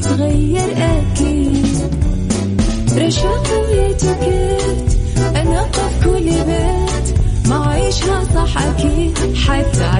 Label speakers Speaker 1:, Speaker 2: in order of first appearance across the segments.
Speaker 1: تتغير أكيد. رشاق ويتوكيت. أنا في كل بيت. ما عيشها صح أكيد. حتعيشها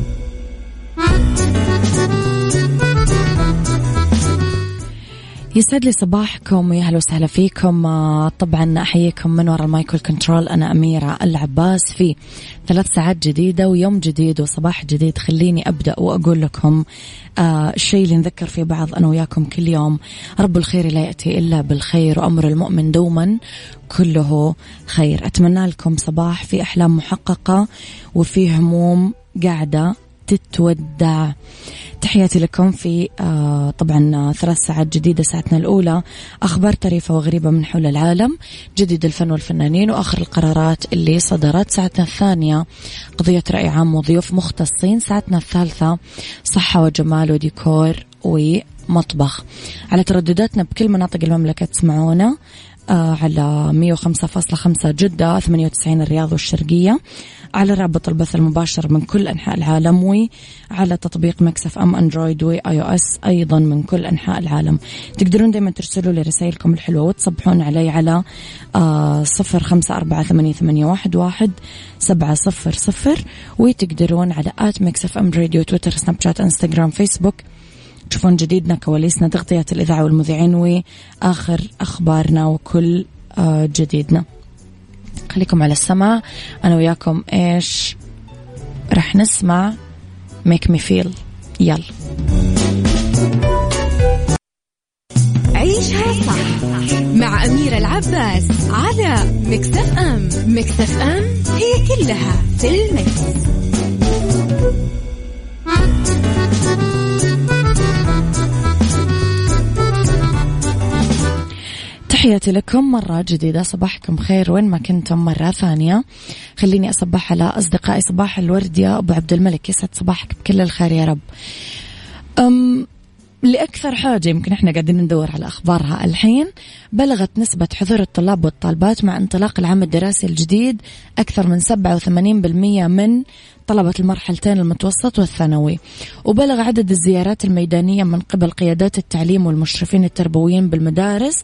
Speaker 2: يسعد لي صباحكم ويا أهلا وسهلا فيكم. آه، طبعا أحييكم من وراء ال mic control أنا أميرة العباس في ثلاث ساعات جديدة ويوم جديد وصباح جديد. خليني أبدأ وأقول لكم آه الشيء اللي نذكر فيه بعض أنا وياكم كل يوم. رب الخير لا يأتي إلا بالخير وأمر المؤمن دوما كله خير. أتمنى لكم صباح في أحلام محققة وفي هموم قاعدة تتودع. تحياتي لكم في آه طبعا آه، ثلاث ساعات جديدة ساعتنا الأولى. أخبار طريفة وغريبة من حول العالم. جديد الفن والفنانين وآخر القرارات اللي صدرت. ساعتنا الثانية قضية رأي عام وضيوف مختصين. ساعتنا الثالثة صحة وجمال وديكور ومطبخ. على تردداتنا بكل مناطق المملكة تسمعونا آه على 105.5 جدة 98 الرياض والشرقية. على رابط البث المباشر من كل أنحاء العالم وعلى تطبيق Mix FM Android و iOS أيضا من كل أنحاء العالم. تقدرون دايما ترسلوا لي رسائلكم الحلوة وتصبحون علي على آه صفر خمسة أربعة ثمانية, واحد سبعة صفر صفر. وتقدرون على at Mix FM Radio تويتر سناب شات إنستغرام فيسبوك. تشوفون جديدنا كواليسنا تغطية الإذاعة والمذيعين وآخر أخبارنا وكل آه، جديدنا. خليكم على السمع أنا وياكم إيش رح نسمع؟ Make me feel. يلا.
Speaker 3: عيشها صح مع أميرة العباس على مكتف أم مكتف أم هي كلها في المكس.
Speaker 2: تحياتي لكم. مرة جديدة صباحكم خير وين ما كنتم. مرة ثانية خليني أصبح على أصدقائي صباح الورد. يا أبو عبد الملك يسعد صباحك بكل الخير يا رب. أم لأكثر حاجة يمكن إحنا قاعدين ندور على أخبارها الحين بلغت نسبة حضور الطلاب والطالبات مع انطلاق العام الدراسي الجديد أكثر من 87% من طلبة المرحلتين المتوسط والثانوي. وبلغ عدد الزيارات الميدانية من قبل قيادات التعليم والمشرفين التربويين بالمدارس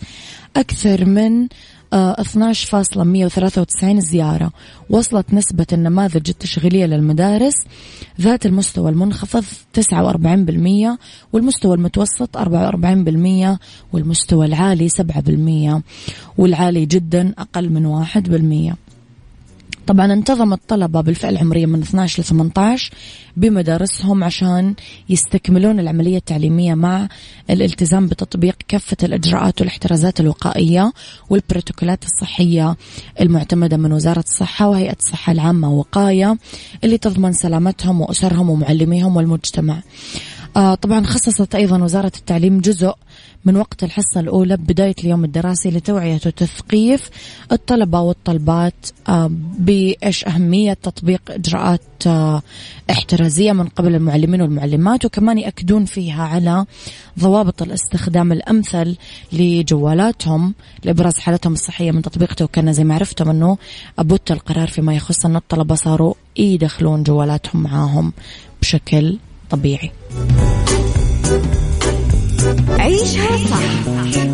Speaker 2: أكثر من 12.193 زيارة. وصلت نسبة النماذج التشغيلية للمدارس. ذات المستوى المنخفض 49% والمستوى المتوسط 44% والمستوى العالي 7% والعالي جدا أقل من 1% طبعا انتظم الطلبة بالفئة العمرية من 12 ل 18 بمدارسهم عشان يستكملون العملية التعليمية مع الالتزام بتطبيق كافة الإجراءات والاحترازات الوقائية والبروتوكولات الصحية المعتمدة من وزارة الصحة وهيئة الصحة العامة وقاية اللي تضمن سلامتهم وأسرهم ومعلميهم والمجتمع. طبعا خصصت أيضا وزارة التعليم جزء من وقت الحصة الأولى بداية اليوم الدراسي لتوعية وتثقيف الطلبة والطلبات آه بإيش أهمية تطبيق إجراءات آه احترازية من قبل المعلمين والمعلمات وكمان يأكدون فيها على ضوابط الاستخدام الأمثل لجوالاتهم لإبراز حالتهم الصحية من تطبيقته وكان زي ما عرفتم أنه أبوت القرار فيما يخص أن الطلبة صاروا يدخلون جوالاتهم معاهم بشكل طبيعي.
Speaker 3: عيشها صح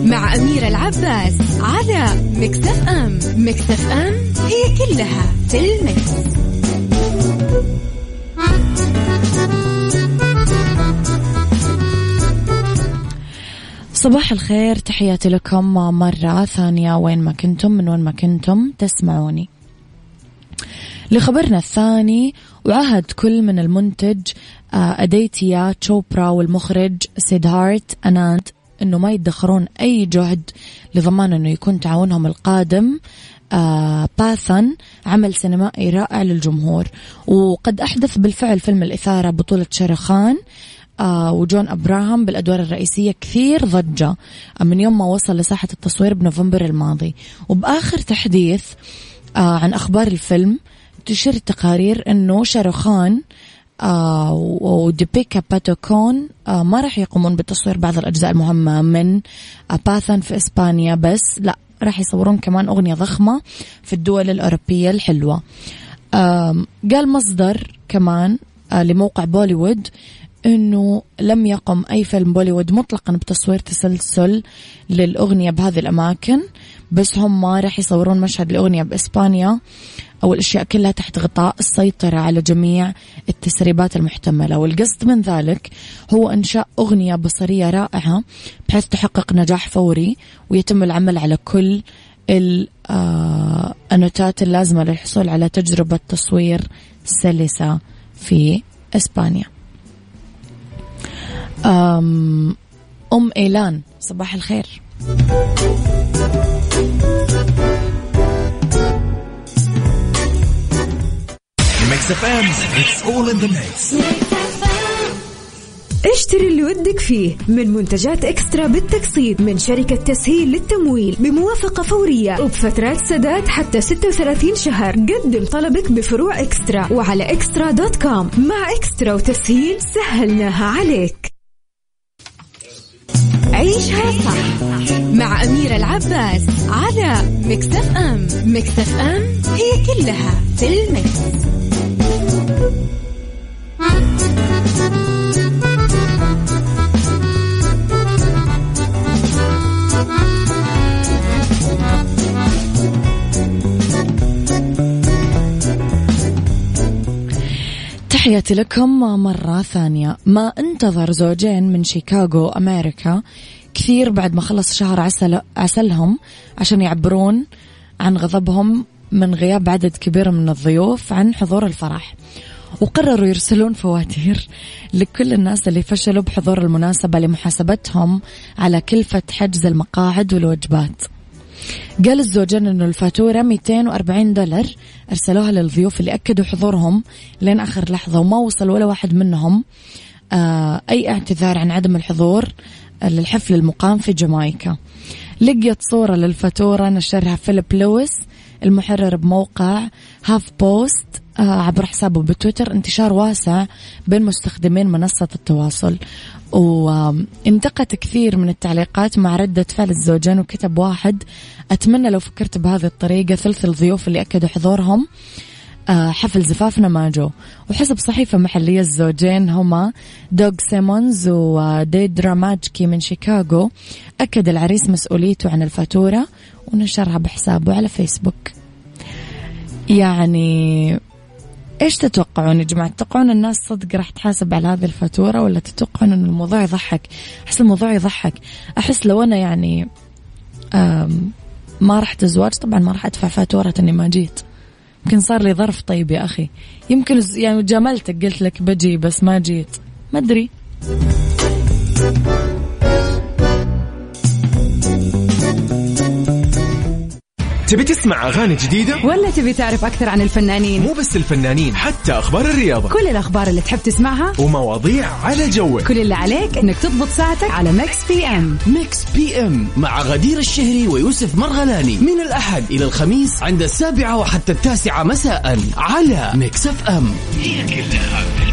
Speaker 3: مع أميرة العباس على مكتف أم مكتف أم هي كلها في المكس.
Speaker 2: صباح الخير تحياتي لكم مرة ثانية. وين ما كنتم من وين ما كنتم تسمعوني. لخبرنا الثاني وعهد كل من المنتج آه، أديتيا تشوبرا والمخرج سيدهارت أنانت أنه ما يدخرون أي جهد لضمان أنه يكون تعاونهم القادم آه باثن عمل سينمائي رائع للجمهور. وقد أحدث بالفعل فيلم الإثارة بطولة شرخان آه وجون أبراهام بالأدوار الرئيسية كثير ضجة من يوم ما وصل لساحة التصوير بنوفمبر الماضي. وبآخر تحديث عن أخبار الفيلم تشير التقارير أنه شاروخان آه وديبيكا باتوكون آه ما راح يقومون بتصوير بعض الأجزاء المهمة من آه باثن في إسبانيا بس لا راح يصورون كمان أغنية ضخمة في الدول الأوروبية الحلوة. قال مصدر كمان آه لموقع بوليوود إنه لم يقم أي فيلم بوليوود مطلقا بتصوير تسلسل للأغنية بهذه الأماكن. بس هم راح يصورون مشهد الأغنية بإسبانيا أو الأشياء كلها تحت غطاء السيطرة على جميع التسريبات المحتملة. والقصد من ذلك هو إنشاء أغنية بصرية رائعة بحيث تحقق نجاح فوري ويتم العمل على كل النوتات اللازمة للحصول على تجربة تصوير سلسة في إسبانيا. أم, أم إيلان صباح الخير.
Speaker 4: Mix FM it's all in the mix
Speaker 5: اشتري اللي ودك فيه من منتجات إكسترا بالتقسيط من شركة تسهيل للتمويل بموافقة فورية وبفترات سداد حتى 36 شهر. قدم طلبك بفروع إكسترا وعلى eXtra dot com. مع إكسترا وتسهيل سهلناها عليك.
Speaker 3: عيشها صح مع أميرة العباس على مكتف أم. مكتف أم هي كلها في المكس.
Speaker 2: تحياتي لكم مرة ثانية. ما انتظر زوجين من شيكاغو أمريكا. كثير بعد ما خلص شهر عسل عسلهم عشان يعبرون عن غضبهم من غياب عدد كبير من الضيوف عن حضور الفرح. وقرروا يرسلون فواتير لكل الناس اللي فشلوا بحضور المناسبة لمحاسبتهم على كلفة حجز المقاعد والوجبات. قال الزوجين إنه الفاتورة 240 دولار أرسلوها للضيوف اللي أكدوا حضورهم لين آخر لحظة وما وصل ولا واحد منهم آه أي اعتذار عن عدم الحضور للحفل المقام في جامايكا. لقيت صورة للفاتورة نشرها فيليب لويس المحرر بموقع HuffPost آه عبر حسابه بتويتر انتشار واسع بين مستخدمين منصة التواصل. واتفقت كثير من التعليقات مع ردة فعل الزوجين وكتب واحد أتمنى لو فكرت بهذه الطريقة ثلث الضيوف اللي أكدوا حضورهم حفل زفافنا ما جو وحسب صحيفة محلية الزوجين هما دوغ سيمونز وديدرا ماجكي من شيكاغو. أكد العريس مسؤوليته عن الفاتورة ونشرها بحسابه على فيسبوك. يعني إيش تتوقعون يا جماعة؟ تتوقعون الناس صدق راح تحاسب على هذه الفاتورة ولا تتوقعون إن الموضوع يضحك؟ أحس الموضوع يضحك. أحس لو أنا يعني ما رحت الزواج طبعا ما راح أدفع فاتورة إني ما جيت. يمكن صار لي ظرف طيب يا أخي. يمكن يعني جاملتك قلت لك بجي بس ما جيت. ما أدري.
Speaker 4: تبي تسمع أغاني جديدة؟
Speaker 5: ولا تبي تعرف أكثر عن الفنانين؟
Speaker 4: مو بس الفنانين حتى أخبار الرياضة.
Speaker 5: كل الأخبار اللي تحب تسمعها؟
Speaker 4: ومواضيع على جوك.
Speaker 5: كل اللي عليك إنك تضبط ساعتك على Mix
Speaker 6: PM. Mix PM مع غدير الشهري ويوسف مرغلاني. من الأحد إلى الخميس عند السابعة وحتى التاسعة مساء على Mix FM. هي كلها في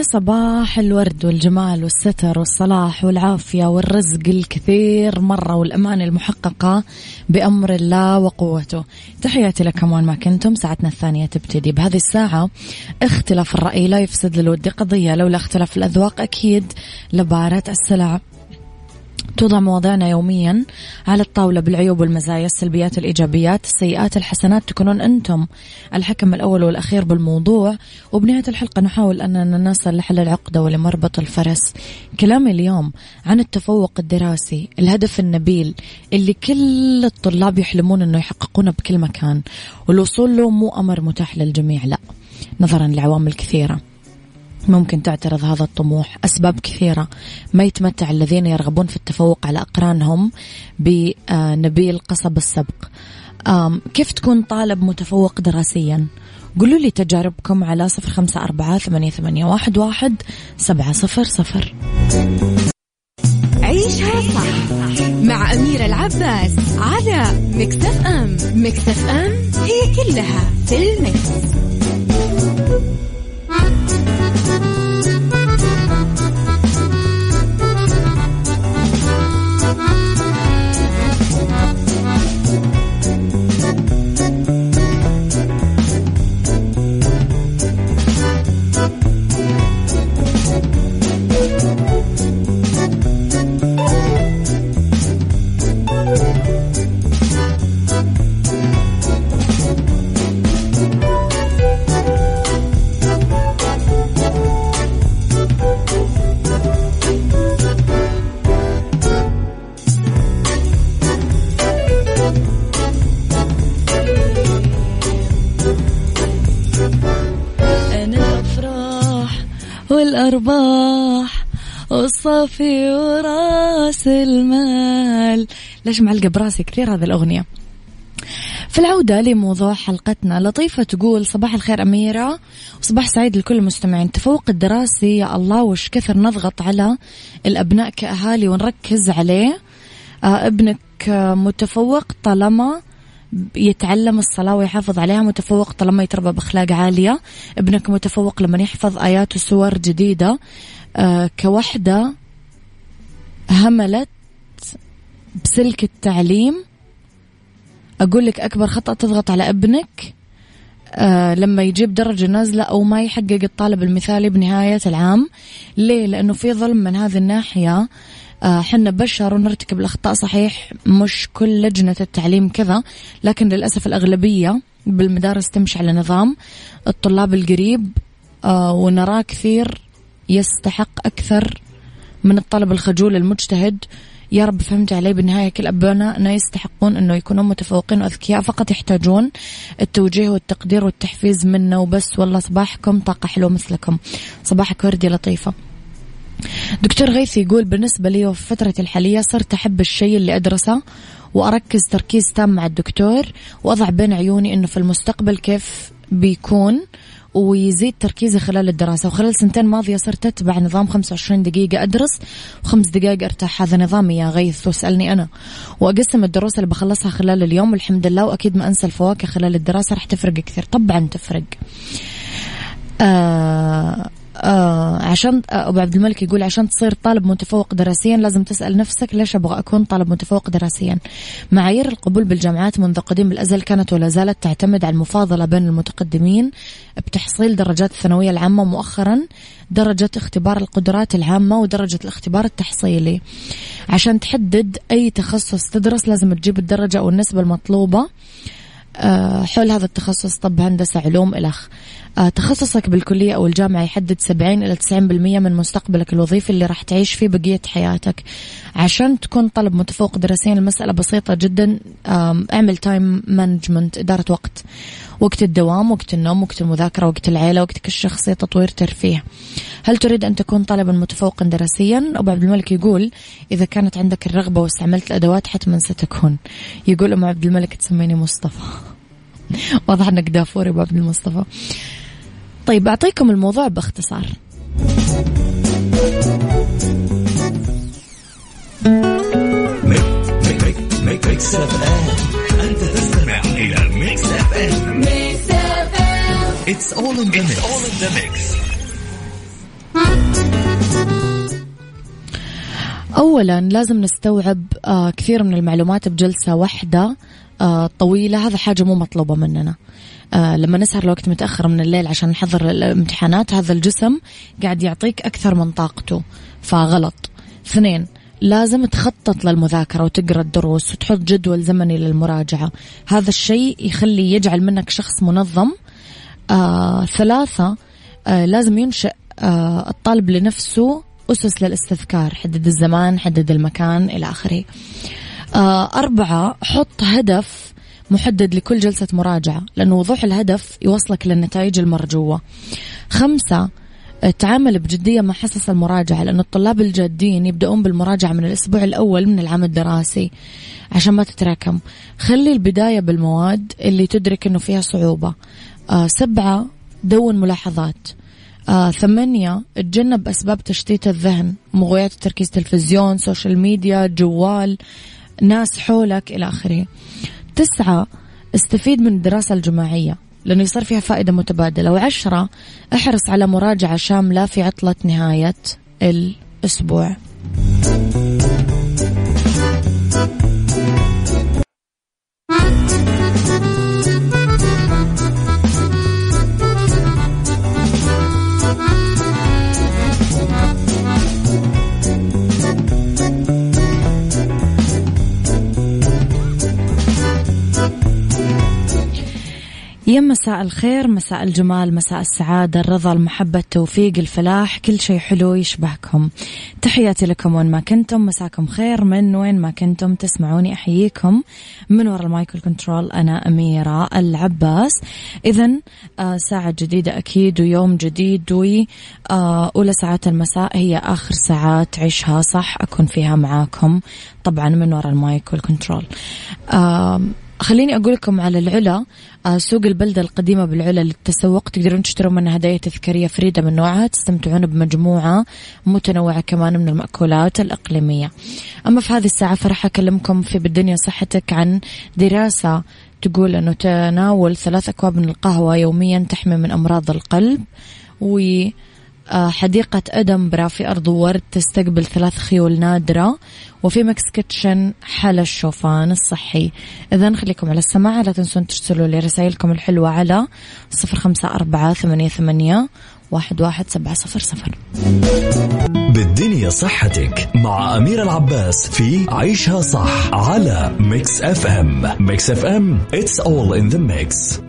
Speaker 2: يا صباح الورد والجمال والستر والصلاح والعافية والرزق الكثير مرة والأمان المحققة بأمر الله وقوته. تحياتي لكم وين ما كنتم. ساعتنا الثانية تبتدي بهذه الساعة. اختلاف الرأي لا يفسد للود قضية. لولا اختلاف الأذواق أكيد لبارة السلع. توضع مواضيعنا يوميا على الطاولة بالعيوب والمزايا السلبيات الإيجابيات السيئات الحسنات تكونون أنتم الحكم الأول والأخير بالموضوع. وبنهاية الحلقة نحاول أننا نصل لحل العقدة ولمربط الفرس. كلامي اليوم عن التفوق الدراسي الهدف النبيل اللي كل الطلاب يحلمون أنه يحققونه بكل مكان. والوصول له مو أمر متاح للجميع لا. نظرا لعوامل كثيرة. ممكن تعترض هذا الطموح. أسباب كثيرة. ما يتمتع الذين يرغبون في التفوق على أقرانهم بنبيل قصب السبق. كيف تكون طالب متفوق دراسيا؟ قولوا لي تجاربكم على صفر خمسة أربعة ثمانية, ثمانية واحد, واحد سبعة صفر صفر.
Speaker 3: عيشها صح مع أميرة العباس على مكتف أم. مكتف أم هي كلها في المكس.
Speaker 2: والصافي وراس المال. ليش معلقة براسي كثير هذه الأغنية؟ في العودة لموضوع حلقتنا لطيفة تقول صباح الخير أميرة وصباح سعيد لكل المستمعين. التفوق الدراسي يا الله وش كثر نضغط على الأبناء كأهالي ونركز عليه. آه ابنك متفوق طالما يتعلم الصلاة ويحافظ عليها متفوق طالما يتربى بأخلاق عالية. ابنك متفوق لما يحفظ آيات وسور جديدة. آه كوحدة هملت بسلك التعليم. أقول لك أكبر خطأ تضغط على ابنك آه لما يجيب درجة نازلة أو ما يحقق الطالب المثالي بنهاية العام. ليه؟ لأنه في ظلم من هذه الناحية. آه، حنا بشر ونرتكب الأخطاء صحيح مش كل لجنة التعليم كذا لكن للأسف الأغلبية بالمدارس تمشي على نظام. الطلاب القريب آه، ونراه كثير يستحق أكثر من الطالب الخجول المجتهد. يا رب فهمت علي بالنهاية كل أبنائنا يستحقون أنه يكونوا متفوقين وأذكياء فقط يحتاجون التوجيه والتقدير والتحفيز منا وبس. والله صباحكم طاقة حلوة مثلكم. صباحك وردي لطيفة. دكتور غيث يقول بالنسبة لي وفي فترتي الحالية صرت أحب الشيء اللي أدرسه وأركز تركيز تام مع الدكتور وأضع بين عيوني أنه في المستقبل كيف بيكون ويزيد تركيزي خلال الدراسة. وخلال سنتين ماضية صرت أتبع نظام 25 دقيقة أدرس وخمس دقائق أرتاح. هذا نظامي يا غيث واسألني أنا. وأقسم الدروس اللي بخلصها خلال اليوم والحمد لله وأكيد ما أنسى الفواكه خلال الدراسة. راح تفرق كثير طبعا تفرق. آه آه عشان آه، أبو عبد الملك يقول عشان تصير طالب متفوق دراسيا لازم تسأل نفسك ليش أبغى أكون طالب متفوق دراسيا. معايير القبول بالجامعات منذ قديم الأزل كانت ولا زالت تعتمد على المفاضلة بين المتقدمين بتحصيل درجات الثانوية العامة مؤخرا درجة اختبار القدرات العامة ودرجة الاختبار التحصيلي. عشان تحدد أي تخصص تدرس لازم تجيب الدرجة أو النسبة المطلوبة. آه، حول هذا التخصص طب هندسة علوم إلخ تخصصك بالكلية أو الجامعة يحدد 70 إلى 90% من مستقبلك الوظيفي اللي راح تعيش فيه بقية حياتك. عشان تكون طالب متفوق دراسيا المسألة بسيطة جدا. اعمل time management إدارة وقت. وقت الدوام وقت النوم وقت المذاكرة وقت العيلة وقتك الشخصي تطوير ترفيه. هل تريد أن تكون طالبا متفوقا دراسيا؟ أبو عبد الملك يقول إذا كانت عندك الرغبة واستعملت الأدوات حتما ستكون. يقول أم عبد الملك تسميني مصطفى. واضح أنك دافوري أبو عبد المصطفى. طيب أعطيكم الموضوع باختصار. اولا لازم نستوعب آه، كثير من المعلومات بجلسة واحدة. طويلة هذا حاجة مو مطلوبة مننا. آه لما نسهر لوقت متأخر من الليل عشان نحضر الامتحانات هذا الجسم قاعد يعطيك أكثر من طاقته. فغلط. اثنين لازم تخطط للمذاكرة وتقرأ الدروس وتحط جدول زمني للمراجعة. هذا الشيء يخلي يجعل منك شخص منظم. آه ثلاثة آه لازم ينشئ آه الطالب لنفسه أسس للاستذكار حدد الزمان حدد المكان إلى آخره. آه أربعة حط هدف محدد لكل جلسة مراجعة لأنه وضوح الهدف يوصلك للنتائج المرجوة. خمسة تعامل بجدية مع حصص المراجعة لأن الطلاب الجادين يبدأون بالمراجعة من الأسبوع الأول من العام الدراسي عشان ما تتراكم. خلي البداية بالمواد اللي تدرك أنه فيها صعوبة. آه سبعة دون ملاحظات. آه ثمانية تجنب أسباب تشتيت الذهن مغويات التركيز تلفزيون social media جوال. ناس حولك إلى آخره. تسعة استفيد من الدراسة الجماعية لأنه يصير فيها فائدة متبادلة. وعشرة أحرص على مراجعة شاملة في عطلة نهاية الأسبوع. مساء الخير مساء الجمال مساء السعادة الرضا المحبة التوفيق الفلاح كل شيء حلو يشبهكم. تحياتي لكم وين ما كنتم مساكم خير من وين ما كنتم تسمعوني أحييكم من وراء ال mic وال control أنا أميرة العباس. إذا آه ساعة جديدة أكيد ويوم جديد وأولى آه ساعات المساء هي آخر ساعات عيشها صح أكون فيها معاكم طبعا من وراء ال mic وال control آه خليني أقول لكم على العلا آه، سوق البلدة القديمة بالعلا للتسوق تقدرون تشترون منها هدايا تذكارية فريدة من نوعها تستمتعون بمجموعة متنوعة كمان من المأكولات الإقليمية. أما في هذه الساعة فرح أكلمكم في بالدنيا صحتك عن دراسة تقول أنه تناول ثلاث أكواب من القهوة يوميا تحمي من أمراض القلب و حديقة أدمبرا في أرض ورد تستقبل ثلاث خيول نادرة وفي Mix Kitchen حلى الشوفان الصحي. إذا خليكم على السمع لا تنسون ترسلوا لي رسائلكم الحلوة على صفر خمسة أربعة ثمانية, ثمانية واحد, واحد سبعة صفر صفر.
Speaker 4: بالدنيا صحتك مع أميرة العباس في عيشها صح على Mix FM. Mix FM it's all in the mix.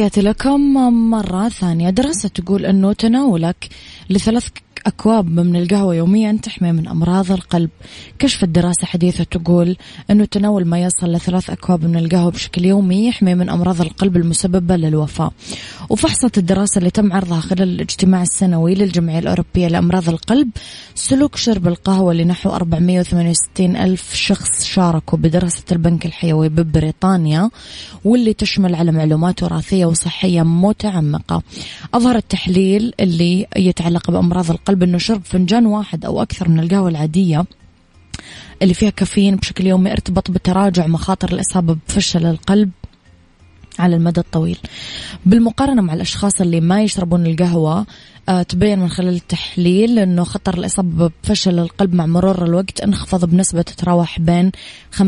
Speaker 2: تحياتي لكم مرة ثانية. دراسة تقول أنه تناولك لثلاث أكواب من القهوة يوميا تحمي من أمراض القلب. كشف الدراسة حديثة تقول أنه تناول ما يصل لثلاث أكواب من القهوة بشكل يومي يحمي من أمراض القلب المسببة للوفاة. وفحصت الدراسة اللي تم عرضها خلال الاجتماع السنوي للجمعية الأوروبية لأمراض القلب سلوك شرب القهوة لنحو 468 ألف شخص شاركوا بدراسة البنك الحيوي ببريطانيا واللي تشمل على معلومات وراثية وصحية متعمقة. أظهر التحليل اللي يتعلق بأمراض القلب القلب إنه شرب فنجان واحد أو أكثر من القهوة العادية اللي فيها كافيين بشكل يومي ارتبط بتراجع مخاطر الإصابة بفشل القلب على المدى الطويل. بالمقارنة مع الأشخاص اللي ما يشربون القهوة آه تبين من خلال التحليل أنه خطر الإصابة بفشل القلب مع مرور الوقت انخفض بنسبة تتراوح بين 5%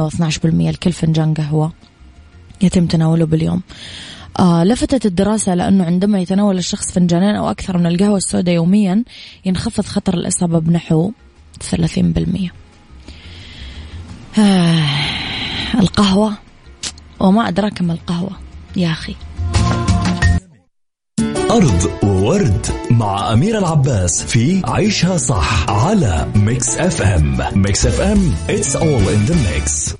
Speaker 2: و 12% لكل فنجان قهوة يتم تناوله باليوم. آه لفتت الدراسة لأنه عندما يتناول الشخص فنجانين أو أكثر من القهوة السوداء يوميا ينخفض خطر الإصابة بنحو 30% آه القهوة وما أدراك ما القهوة يا أخي.
Speaker 4: أرض وورد مع أميرة العباس في عيشها صح على Mix FM Mix FM it's all in the mix.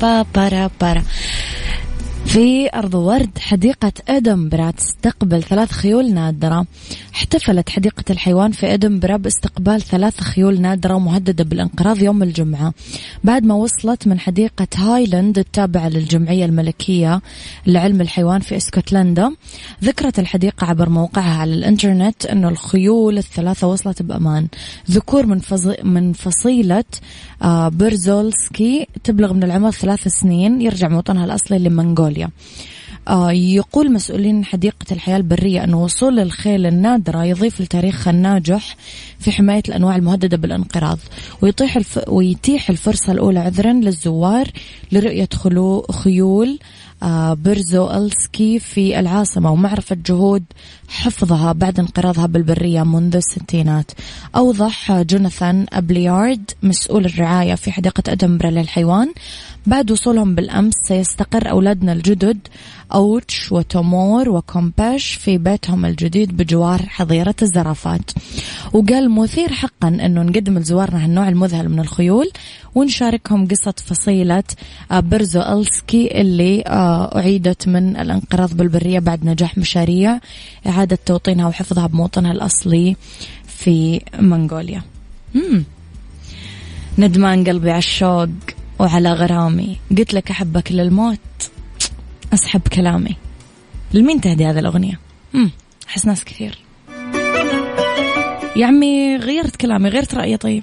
Speaker 2: با با با في أرض ورد حديقة إدنبرا تستقبل ثلاث خيول نادرة. احتفلت حديقة الحيوان في إدنبرا باستقبال ثلاث خيول نادرة ومهددة بالانقراض يوم الجمعة. بعد ما وصلت من حديقة هايلاند التابعة للجمعية الملكية لعلم الحيوان في اسكتلندا ذكرت الحديقة عبر موقعها على الانترنت أن الخيول الثلاثة وصلت بأمان. ذكور من, من فصيلة آه، برزولسكي تبلغ من العمر ثلاث سنين يرجع موطنها الأصلي لمنغوليا. يقول مسؤولين حديقة الحياة البرية أن وصول الخيل النادرة يضيف لتاريخها الناجح في حماية الأنواع المهددة بالانقراض. ويطيح الف... ويتيح الفرصة الأولى عذرا للزوار لرؤية خلو... خيول آه، برزو ألسكي في العاصمة ومعرفة جهود حفظها بعد انقراضها بالبرية منذ الستينات. أوضح جوناثان أبليارد مسؤول الرعاية في حديقة أدنبرا للحيوان. بعد وصولهم بالأمس سيستقر أولادنا الجدد أوتش وتومور وكومباش في بيتهم الجديد بجوار حظيرة الزرافات. وقال مثير حقا أنه نقدم لزوارنا هالنوع المذهل من الخيول ونشاركهم قصة فصيلة برزو ألسكي اللي آه، أعيدت من الانقراض بالبرية بعد نجاح مشاريع إعادة توطينها وحفظها بموطنها الأصلي في منغوليا. مم. ندمان قلبي على الشوق وعلى غرامي. قلت لك أحبك للموت. أسحب كلامي. لمين تهدي هذه الأغنية؟ أحس ناس كثير. يا عمي غيرت كلامي غيرت رأيي. طيب.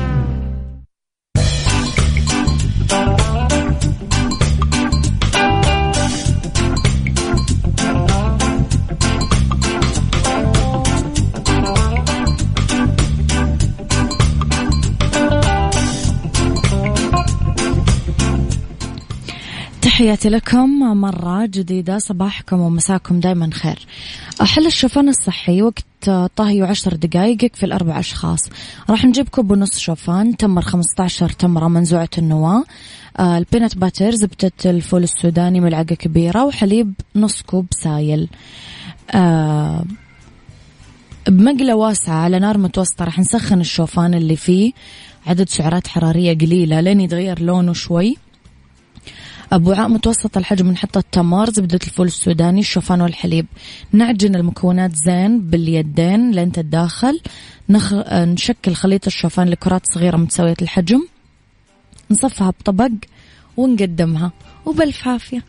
Speaker 2: تحياتي لكم مرة جديدة صباحكم ومساكم دايما خير. حل الشوفان الصحي وقت طهي عشر دقائق يكفي الأربع أشخاص. راح نجيب كوب ونص شوفان تمر 15 تمرة منزوعة النواة. آه، ال peanut butter زبدة الفول السوداني ملعقة كبيرة وحليب نص كوب سايل. آه، بمقلة واسعة على نار متوسطة راح نسخن الشوفان اللي فيه. عدد سعرات حرارية قليلة لين يتغير لونه شوي. وعاء متوسط الحجم نحط التمر زبدة الفول السوداني الشوفان والحليب. نعجن المكونات زين باليدين لين تتداخل. نخ... نشكل خليط الشوفان لكرات صغيرة متساوية الحجم. نصفها بطبق ونقدمها. وبالف عافية.